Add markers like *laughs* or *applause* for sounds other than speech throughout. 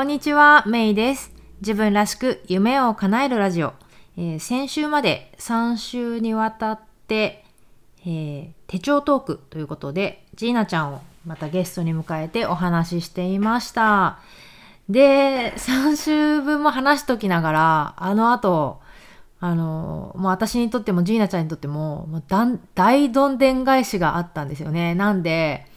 こんにちは、メイです。自分らしく夢を叶えるラジオ。えー先週まで3週にわたって、えー手帳トークということで、ジーナちゃんをまたゲストに迎えてお話ししていました。で、3週分も話しときながら、あの後、あの、もう私にとってもジーナちゃんにとっても、もう大どんでん返しがあったんですよね。なんで、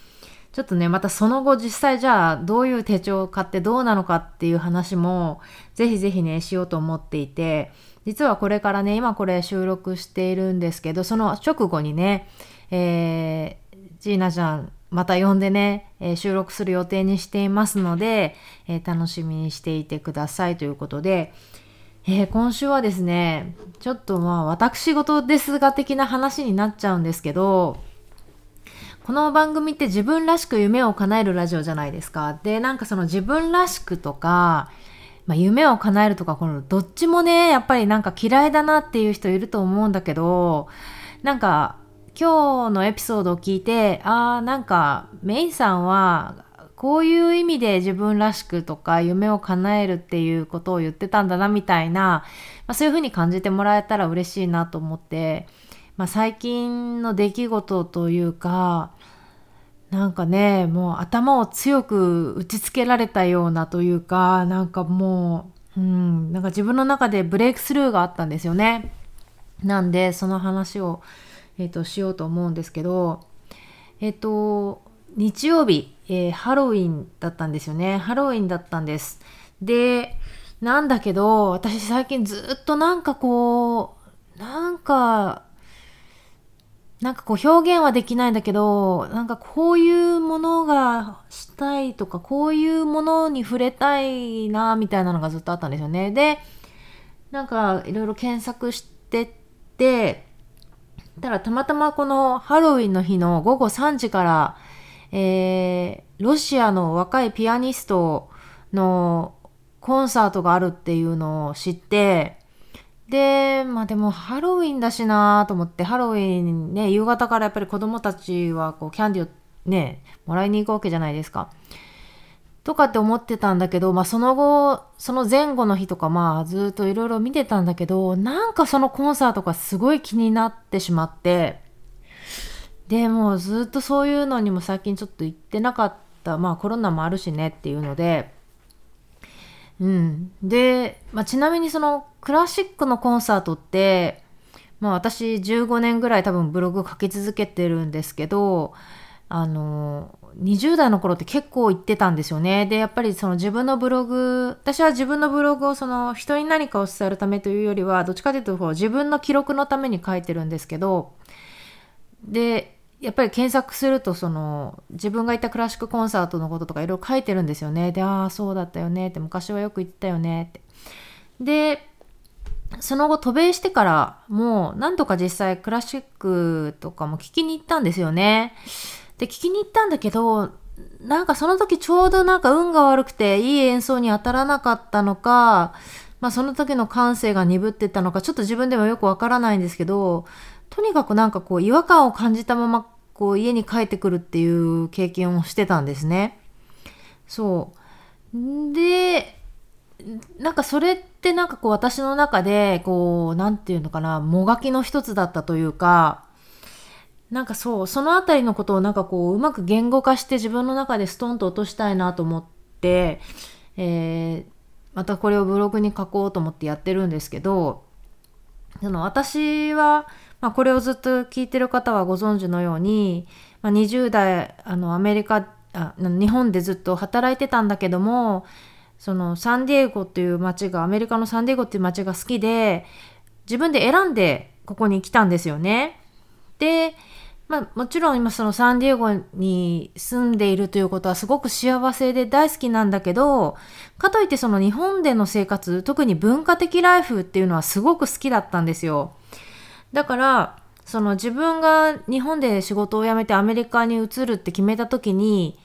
ちょっとね、またその後実際じゃあどういう手帳を買ってどうなのかっていう話もぜひぜひね、しようと思っていて、実はこれからね、今これ収録しているんですけど、その直後にね、えー、ジーナちゃんまた呼んでね、えー収録する予定にしていますので、えー楽しみにしていてくださいということで、えー今週はですね、ちょっとまあ私事ですが的な話になっちゃうんですけど、この番組って自分らしく夢を叶えるラジオじゃないですか。で、なんかその自分らしくとか、まあ、夢を叶えるとか、このどっちもね、やっぱりなんか嫌いだなっていう人いると思うんだけど、なんか今日のエピソードを聞いて、ああ、なんかメインさんはこういう意味で自分らしくとか夢を叶えるっていうことを言ってたんだなみたいな、まあ、そういうふうに感じてもらえたら嬉しいなと思って、まあ、最近の出来事というか、なんかね、もう頭を強く打ちつけられたようなというか、なんかもう、うん、なんか自分の中でブレイクスルーがあったんですよね。なんで、その話を、えっ、と、しようと思うんですけど、えっ、と、日曜日、えーハロウィンだったんですよね。ハロウィンだったんです。で、なんだけど、私最近ずっとなんかこう、なんか、なんかこう表現はできないんだけど、なんかこういうものがしたいとか、こういうものに触れたいな、みたいなのがずっとあったんですよね。で、なんかいろいろ検索してって、たらたまたまこのハロウィンの日の午後3時から、えー、ロシアの若いピアニストのコンサートがあるっていうのを知って、で、まあでもハロウィンだしなと思って、ハロウィンね、夕方からやっぱり子供たちはこうキャンディーをね、もらいに行くわけじゃないですか。とかって思ってたんだけど、まあその後、その前後の日とかまあずっといろいろ見てたんだけど、なんかそのコンサートがすごい気になってしまって、でもうずっとそういうのにも最近ちょっと行ってなかった。まあコロナもあるしねっていうので、うん。で、まあ、ちなみにそのクラシックのコンサートって、まあ私15年ぐらい多分ブログ書き続けてるんですけど、あの、20代の頃って結構行ってたんですよね。で、やっぱりその自分のブログ、私は自分のブログをその人に何かを伝えるためというよりは、どっちかというと自分の記録のために書いてるんですけど、で、やっぱり検索するとその自分が行ったクラシックコンサートのこととかいろいろ書いてるんですよね。で、ああ、そうだったよねって、昔はよく行ったよねって。で、その後渡米してからもう何度か実際クラシックとかも聞きに行ったんですよね。で、聞きに行ったんだけど、なんかその時ちょうどなんか運が悪くていい演奏に当たらなかったのか、まあその時の感性が鈍ってたのか、ちょっと自分でもよくわからないんですけど、とにかくなんかこう違和感を感じたままこう家に帰ってくるっていう経験をしてたんですね。そう。で、なんかそれってなんかこう私の中でこう、なんていうのかな、もがきの一つだったというか、なんかそう、そのあたりのことをなんかこう、うまく言語化して自分の中でストンと落としたいなと思って、えー、またこれをブログに書こうと思ってやってるんですけど、その私は、まあ、これをずっと聞いてる方はご存知のように、まあ、20代、あの、アメリカ、あ日本でずっと働いてたんだけども、そのサンディエゴっていう街が、アメリカのサンディエゴっていう街が好きで、自分で選んでここに来たんですよね。で、まあもちろん今そのサンディエゴに住んでいるということはすごく幸せで大好きなんだけど、かといってその日本での生活、特に文化的ライフっていうのはすごく好きだったんですよ。だから、その自分が日本で仕事を辞めてアメリカに移るって決めた時に、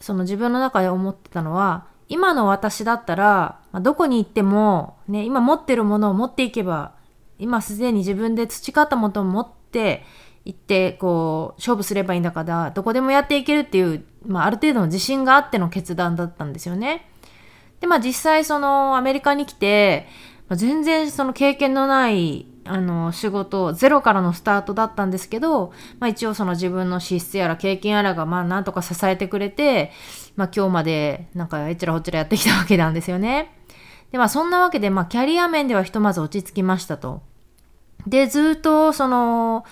その自分の中で思ってたのは、今の私だったら、まあどこに行っても、ね、今持ってるものを持っていけば、今すでに自分で培ったものを持って行って、こう、勝負すればいいんだから、どこでもやっていけるっていう、まあある程度の自信があっての決断だったんですよね。で、まあ実際そのアメリカに来て、まあ、全然その経験のないあの仕事ゼロからのスタートだったんですけど、まあ、一応その自分の資質やら経験やらがまあなんとか支えてくれて、まあ、今日までなんかえちらほちらやってきたわけなんですよね。でまあそんなわけで、まあ、キャリア面ではひとまず落ち着きましたと。でずっとその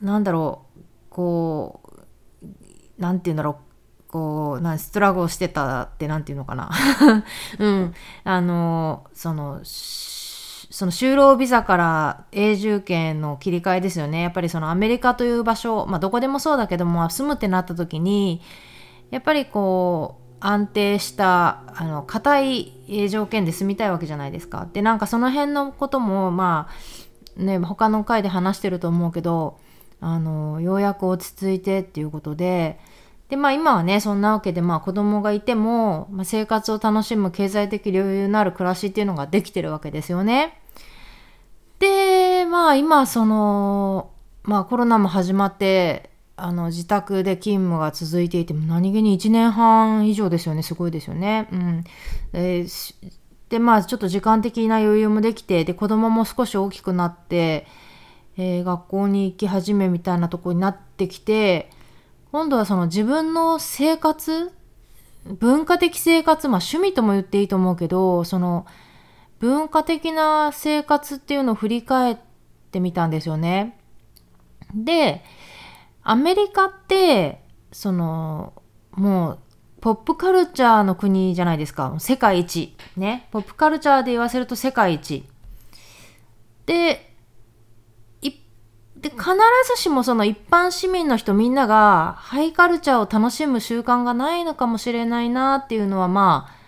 なんだろうこうなんて言うんだろうこうなストラゴしてたってなんていうのかな *laughs* うんあのそのその就労ビザから永住権の切り替えですよね。やっぱりそのアメリカという場所、まあどこでもそうだけども、住むってなった時に、やっぱりこう、安定した、あの、硬い条件で住みたいわけじゃないですか。で、なんかその辺のことも、まあ、ね、他の回で話してると思うけど、あの、ようやく落ち着いてっていうことで、で、まあ今はね、そんなわけで、まあ子供がいても、まあ、生活を楽しむ経済的余裕のある暮らしっていうのができてるわけですよね。で、まあ今その、まあコロナも始まって、あの自宅で勤務が続いていても何気に1年半以上ですよね。すごいですよね。うん。えで、まあちょっと時間的な余裕もできて、で、子供も少し大きくなって、えー、学校に行き始めみたいなとこになってきて、今度はその自分の生活文化的生活、まあ趣味とも言っていいと思うけど、その、文化的な生活っていうのを振り返ってみたんですよね。で、アメリカって、その、もう、ポップカルチャーの国じゃないですか。世界一。ね。ポップカルチャーで言わせると世界一。で、で、必ずしもその一般市民の人みんながハイカルチャーを楽しむ習慣がないのかもしれないなっていうのはまあ、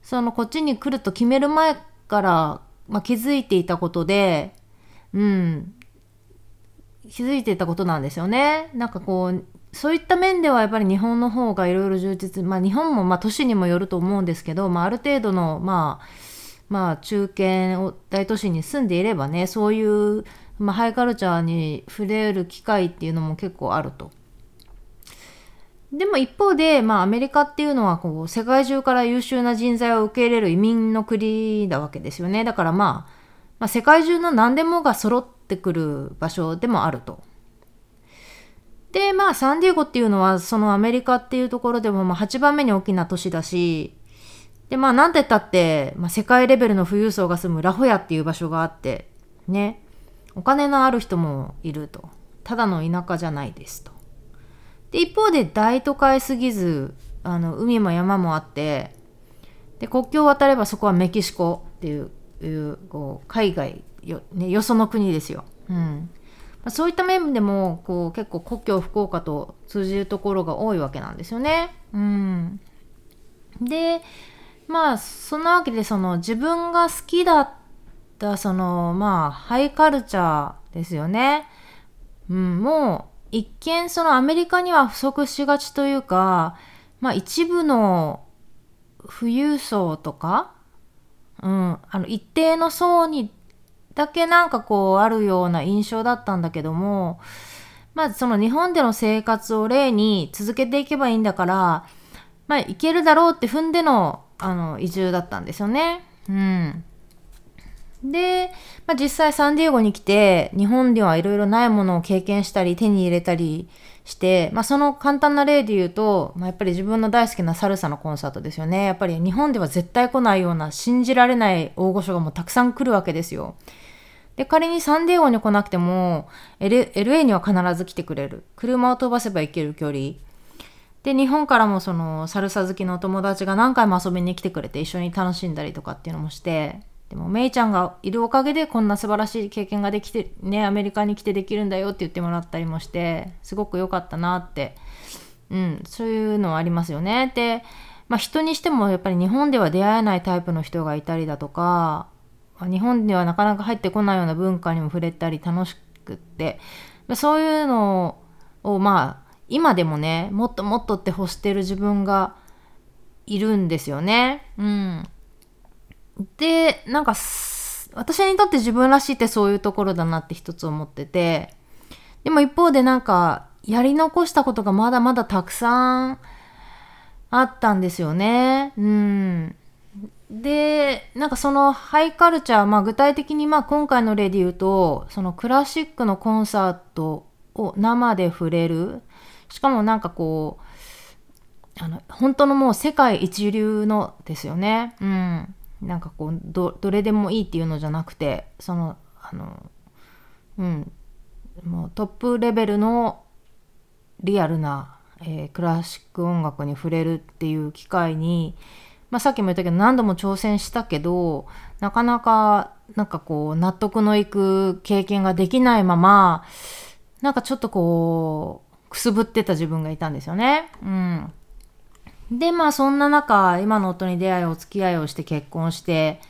そのこっちに来ると決める前から、まあ、気づいていたことで、うん、気づいていたことなんですよね。なんかこう、そういった面ではやっぱり日本の方がいろいろ充実、まあ日本もまあ都市にもよると思うんですけど、まあある程度の、まあ、まあ中堅を大都市に住んでいればね、そういう、まあハイカルチャーに触れる機会っていうのも結構あると。でも一方で、まあアメリカっていうのはこう世界中から優秀な人材を受け入れる移民の国なわけですよね。だからまあ、まあ、世界中の何でもが揃ってくる場所でもあると。で、まあサンディエゴっていうのはそのアメリカっていうところでもまあ8番目に大きな都市だし、でまあなんて言ったって、まあ、世界レベルの富裕層が住むラホヤっていう場所があって、ね、お金のある人もいると。ただの田舎じゃないですと。で、一方で大都会すぎず、あの、海も山もあって、で、国境を渡ればそこはメキシコっていう、いうこう海外よ、ね、よその国ですよ。うん。まあ、そういった面でも、こう、結構故郷福岡と通じるところが多いわけなんですよね。うん。で、まあ、そんなわけで、その、自分が好きだった、その、まあ、ハイカルチャーですよね。うん、もう、一見そのアメリカには不足しがちというか、まあ一部の富裕層とか、うん、あの一定の層にだけなんかこうあるような印象だったんだけども、まあその日本での生活を例に続けていけばいいんだから、まあいけるだろうって踏んでのあの移住だったんですよね。うん。で、まあ、実際サンディエゴに来て、日本ではいろいろないものを経験したり、手に入れたりして、まあ、その簡単な例で言うと、まあ、やっぱり自分の大好きなサルサのコンサートですよね。やっぱり日本では絶対来ないような信じられない大御所がもうたくさん来るわけですよ。で、仮にサンディエゴに来なくても、L、LA には必ず来てくれる。車を飛ばせば行ける距離。で、日本からもそのサルサ好きのお友達が何回も遊びに来てくれて一緒に楽しんだりとかっていうのもして、でも、メイちゃんがいるおかげでこんな素晴らしい経験ができて、ね、アメリカに来てできるんだよって言ってもらったりもして、すごく良かったなって、うん、そういうのはありますよね。で、まあ人にしてもやっぱり日本では出会えないタイプの人がいたりだとか、日本ではなかなか入ってこないような文化にも触れたり楽しくって、そういうのをまあ、今でもね、もっともっとって欲してる自分がいるんですよね。うん。で、なんか、私にとって自分らしいってそういうところだなって一つ思ってて、でも一方でなんか、やり残したことがまだまだたくさんあったんですよね。うん。で、なんかそのハイカルチャー、まあ具体的にまあ今回の例で言うと、そのクラシックのコンサートを生で触れる。しかもなんかこう、あの、本当のもう世界一流のですよね。うん。なんかこう、ど、どれでもいいっていうのじゃなくて、その、あの、うん。もうトップレベルのリアルな、えー、クラシック音楽に触れるっていう機会に、まあ、さっきも言ったけど何度も挑戦したけどなかなかなんかこう納得のいく経験ができないままなんかちょっとこうくすぶってた自分がいたんですよね。うん、でまあそんな中今の夫に出会いお付き合いをして結婚して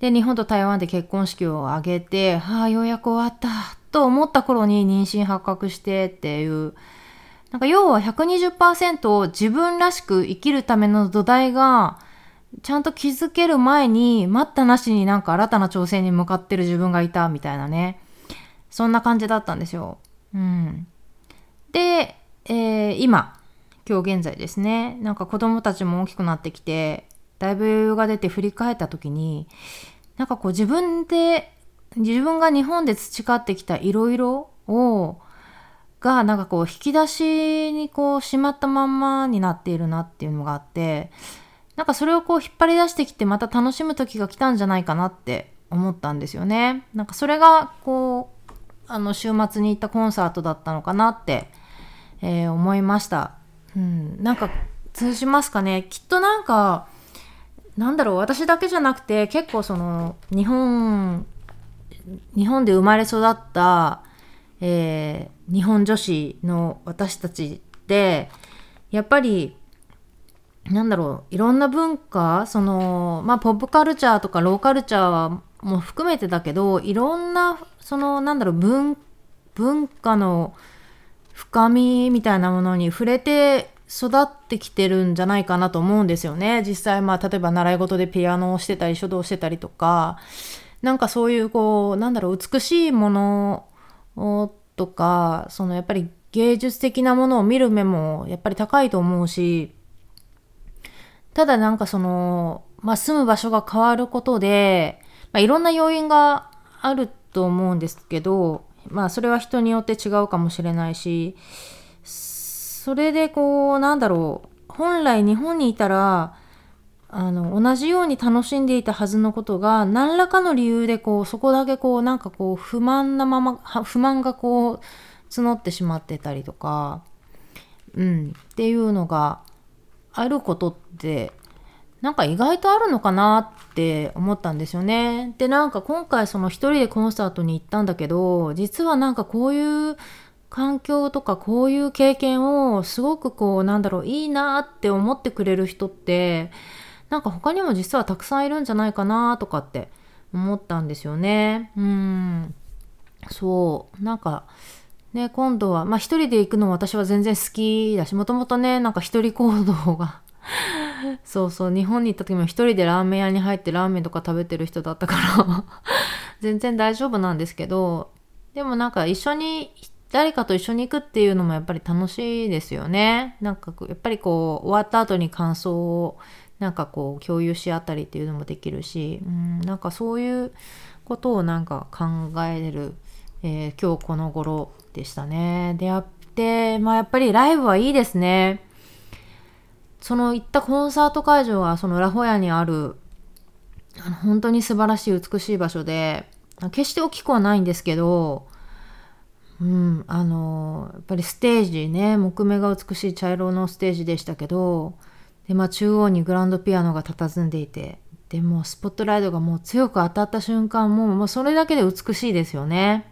で日本と台湾で結婚式を挙げてはあようやく終わったと思った頃に妊娠発覚してっていうなんか要は120%自分らしく生きるための土台がちゃんと気づける前に待ったなしになんか新たな挑戦に向かってる自分がいたみたいなね。そんな感じだったんですよ。うん。で、えー、今、今日現在ですね、なんか子供たちも大きくなってきて、だいぶ余裕が出て振り返った時に、なんかこう自分で、自分が日本で培ってきたいろいろをがなんかこう引き出しにこうしまったまんまになっているなっていうのがあってなんかそれをこう引っ張り出してきてまた楽しむ時が来たんじゃないかなって思ったんですよね。なんかそれがこうあの週末に行ったコンサートだったのかなって、えー、思いました。うん、なんか通じますかね。きっとなんかなんだろう。私だけじゃなくて結構その日本日本で生まれ育ったえー、日本女子の私たちってやっぱりなんだろう。いろんな文化そのまあポップカルチャーとかローカルチャーも含めてだけどいろんなそのなんだろう。文化の深みみたいなものに触れて育ってきてるんじゃないかなと思うんですよね。実際まあ例えば習い事でピアノをしてたり書道をしてたりとかなんかそういうこうなんだろう美しいものをとかそのやっぱり芸術的なものを見る目もやっぱり高いと思うしただなんかその、まあ、住む場所が変わることで、まあ、いろんな要因があると思うんですけどまあそれは人によって違うかもしれないしそれでこうなんだろう本来日本にいたらあの、同じように楽しんでいたはずのことが、何らかの理由でこう、そこだけこう、なんかこう、不満なまま、不満がこう、募ってしまってたりとか、うん、っていうのがあることって、なんか意外とあるのかなって思ったんですよね。で、なんか今回その一人でコンサートに行ったんだけど、実はなんかこういう環境とかこういう経験をすごくこう、なんだろう、いいなって思ってくれる人って、なんか他にも実はたくさんいるんじゃないかなとかって思ったんですよね。うん。そう。なんか、ね、今度は、まあ一人で行くのも私は全然好きだし、もともとね、なんか一人行動がそうそう、日本に行った時も一人でラーメン屋に入ってラーメンとか食べてる人だったから *laughs* 全然大丈夫なんですけど、でもなんか一緒に、誰かと一緒に行くっていうのもやっぱり楽しいですよね。なんかやっぱりこう終わった後に感想をなんかこう共有し合ったりっていうのもできるし、うん、なんかそういうことをなんか考える、えー、今日この頃でしたね。で、やって、まあやっぱりライブはいいですね。その行ったコンサート会場はそのラホヤにあるあの本当に素晴らしい美しい場所で決して大きくはないんですけどうん、あのやっぱりステージね木目が美しい茶色のステージでしたけどで、まあ、中央にグランドピアノが佇んでいて、で、もスポットライトがもう強く当たった瞬間、もうもうそれだけで美しいですよね。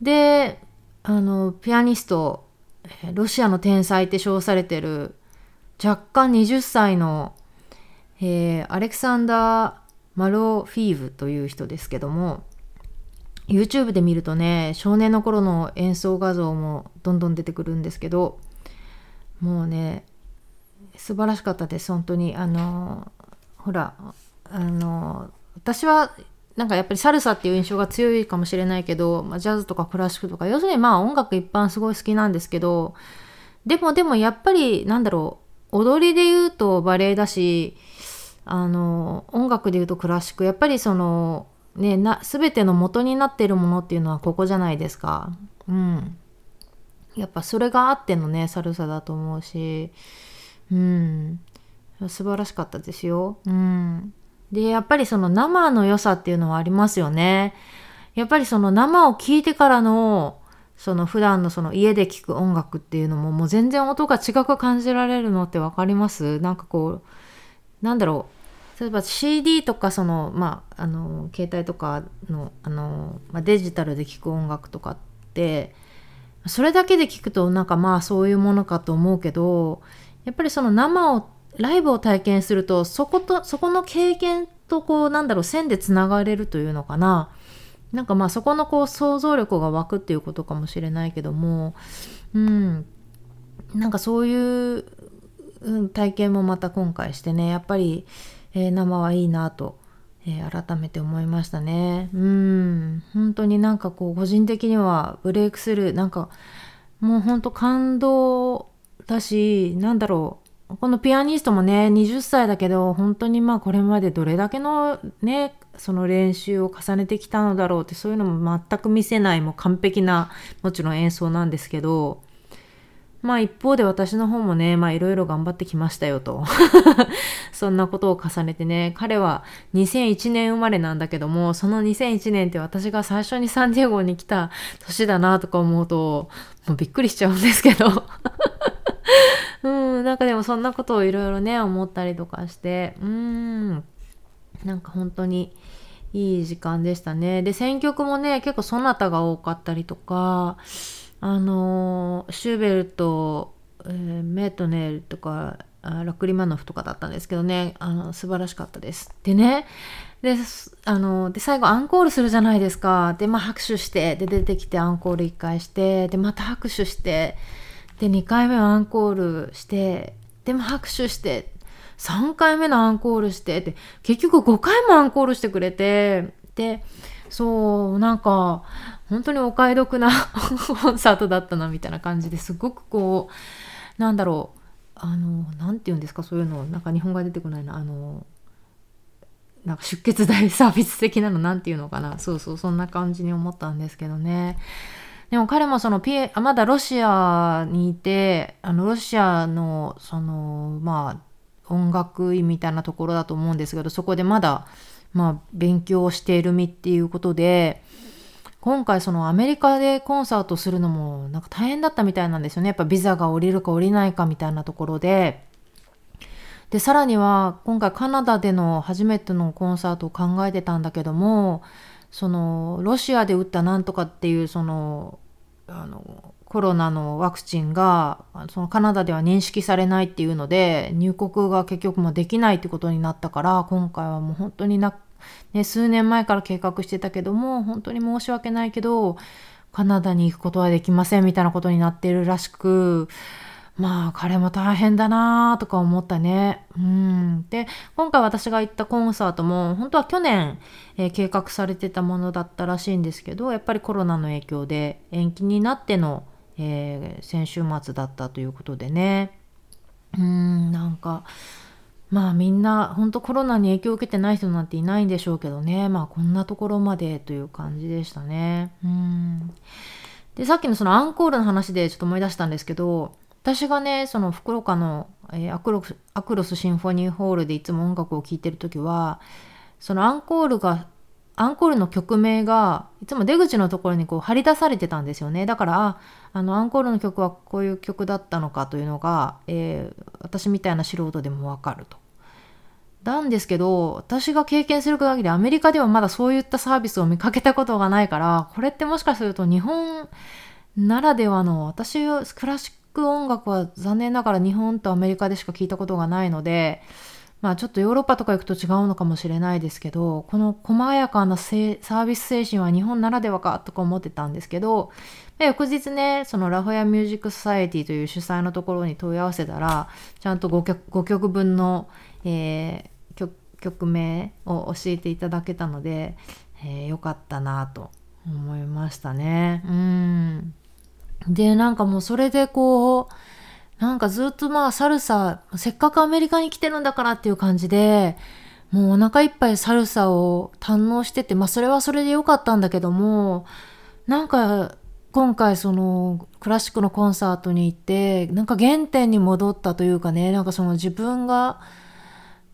で、あの、ピアニスト、ロシアの天才って称されてる、若干20歳の、えー、アレクサンダー・マロフィーブという人ですけども、YouTube で見るとね、少年の頃の演奏画像もどんどん出てくるんですけど、もうね、素晴らしかったです本当に。あのほらあの私はなんかやっぱりサルサっていう印象が強いかもしれないけど、まあ、ジャズとかクラシックとか要するにまあ音楽一般すごい好きなんですけどでもでもやっぱりなんだろう踊りで言うとバレエだしあの音楽でいうとクラシックやっぱりそのねな全ての元になっているものっていうのはここじゃないですか。うん。やっぱそれがあってのねサルサだと思うし、うん、素晴らしかったですよ。うん。で、やっぱりその生の良さっていうのはありますよね。やっぱりその生を聴いてからの、その普段のその家で聴く音楽っていうのももう全然音が違く感じられるのって分かります？なんかこう、なんだろう。例えば CD とかその、まあ、あの、携帯とかの、あの、まあ、デジタルで聴く音楽とかって、それだけで聞くとなんかまあそういうものかと思うけど、やっぱりその生をライブを体験するとそことそこの経験とこうなんだろう線でつながれるというのかななんかまあそこのこう想像力が湧くっていうことかもしれないけどもうん。なんかそういう、体験もまた今回してねやっぱり、えー、生はいいなと、えー、改めて思いましたね。うん。本当になんかこう個人的にはブレイクスルーなんかもう本当感動だしなんだろう。このピアニストもね、20歳だけど、本当にまあこれまでどれだけのね、その練習を重ねてきたのだろうって、そういうのも全く見せない、もう完璧な、もちろん演奏なんですけど、まあ一方で私の方もね、まあいろいろ頑張ってきましたよと。*laughs* そんなことを重ねてね、彼は2001年生まれなんだけども、その2001年って私が最初にサンディエゴに来た年だなとか思うと、もうびっくりしちゃうんですけど。*laughs* うん、なんかでもそんなことをいろいろね、思ったりとかして、うん、なんか本当にいい時間でしたね。で、選曲もね、結構そなたが多かったりとか、あのシューベルト、えー、メートネルとか、ラクリマノフとかだったんですけどね、あの素晴らしかったです。でね、で、あの、で、最後アンコールするじゃないですか。で、まあ拍手して、で、出てきてアンコール1回して、で、また拍手して、で2回目はアンコールしてでも拍手して3回目のアンコールしてって結局5回もアンコールしてくれてでそうなんか本当にお買い得な *laughs* コンサートだったなみたいな感じですごくこうなんだろうあの何て言うんですかそういうのなんか日本語が出てこないなあのなんか出血大サービス的なの何て言うのかな。そうそうそんな感じに思ったんですけどね。でも彼もそのピエ、まだロシアにいて、あの、ロシアの、その、まあ、音楽院みたいなところだと思うんですけど、そこでまだ、まあ、勉強をしている身っていうことで、今回そのアメリカでコンサートするのもなんか大変だったみたいなんですよね。やっぱビザが降りるか降りないかみたいなところで。で、さらには今回カナダでの初めてのコンサートを考えてたんだけども、そのロシアで打ったなんとかっていうそのあのコロナのワクチンがそのカナダでは認識されないっていうので入国が結局もできないってことになったから今回はもう本当にな、ね、数年前から計画してたけども本当に申し訳ないけどカナダに行くことはできませんみたいなことになってるらしくまあ彼も大変だなとか思ったね。うん。で、今回私が行ったコンサートも本当は去年、えー、計画されてたものだったらしいんですけど、やっぱりコロナの影響で延期になっての、えー、先週末だったということでね。うん、なんか、まあみんな本当コロナに影響を受けてない人なんていないんでしょうけどね。まあこんなところまでという感じでしたね。うん。で、さっきのそのアンコールの話でちょっと思い出したんですけど、私がねその福岡の、えー、アクロスアクロスシンフォニーホールでいつも音楽を聴いてる時はそのアンコールがアンコールの曲名がいつも出口のところにこう貼り出されてたんですよねだからあのアンコールの曲はこういう曲だったのかというのが、えー、私みたいな素人でもわかると。なんですけど私が経験する限りアメリカではまだそういったサービスを見かけたことがないからこれってもしかすると日本ならではの私クラシックク音楽は残念ながら日本とアメリカでしか聞いたことがないので、まあちょっとヨーロッパとか行くと違うのかもしれないですけど、この細やかなサービス精神は日本ならではかとか思ってたんですけど、翌日ね、そのラフォヤミュージックソサエティという主催のところに問い合わせたら、ちゃんと 5, 曲 ,5 曲分の、えー、曲名を教えていただけたので、えー、よかったなと思いましたね。うん。で、なんかもうそれでこう、なんかずっとまあサルサ、せっかくアメリカに来てるんだからっていう感じで、もうお腹いっぱいサルサを堪能してて、まあそれはそれで良かったんだけども、なんか今回そのクラシックのコンサートに行ってなんか原点に戻ったというかねなんかその自分が、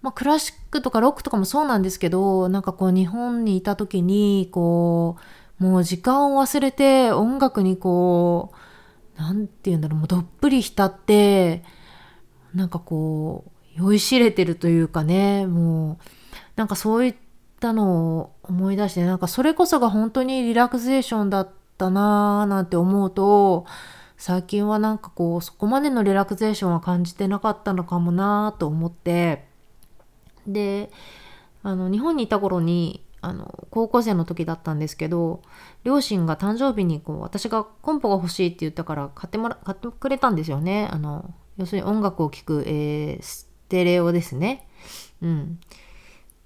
まあ、クラシックとかロックとかもそうなんですけどなんかこう日本にいた時にこうもう時間を忘れて音楽にこう何て言うんだろうもうどっぷり浸ってなんかこう酔いしれてるというかねもうなんかそういったのを思い出してなんかそれこそが本当にリラクゼーションだったなーなんて思うと最近はなんかこうそこまでのリラクゼーションは感じてなかったのかもなーと思ってであの日本にいた頃にあの高校生の時だったんですけど両親が誕生日にこう私がコンポが欲しいって言ったから買ってもら買ってくれたんですよね。あの要するに音楽を聴く、えー、ステレオですね。うん。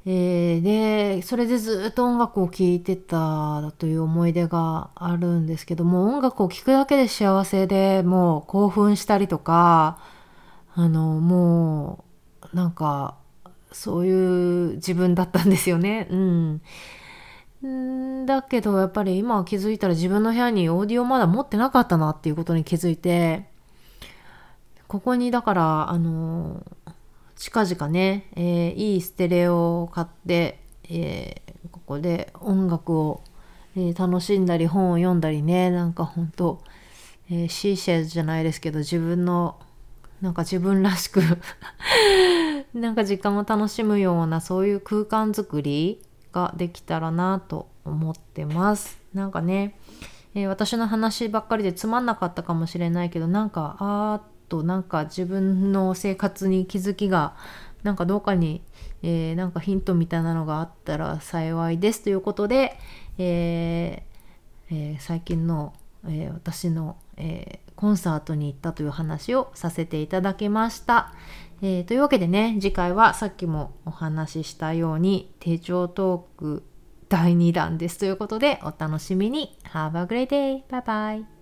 えー、で、それでずっと音楽を聴いてたという思い出があるんですけども、音楽を聴くだけで幸せでもう興奮したりとか、あの、もう、なんか、そういう自分だったんですよね。うん。だけど、やっぱり今気づいたら自分の部屋にオーディオまだ持ってなかったなっていうことに気づいて、ここにだから、あの、近々ね、えー、いいステレオを買って、えー、ここで音楽を、えー、楽しんだり本を読んだりねなんかほんと、えー、シーシェズじゃないですけど自分のなんか自分らしく *laughs* なんか時間を楽しむようなそういう空間づくりができたらなと思ってますなんかね、えー、私の話ばっかりでつまんなかったかもしれないけどなんかあーっとなんか自分の生活に気づきがなんかどうかに、えー、なんかヒントみたいなのがあったら幸いですということで、えーえー、最近の、えー、私の、えー、コンサートに行ったという話をさせていただきました。えー、というわけでね次回はさっきもお話ししたように手帳トーク第2弾です。ということでお楽しみに。Have a great day! バイバイ。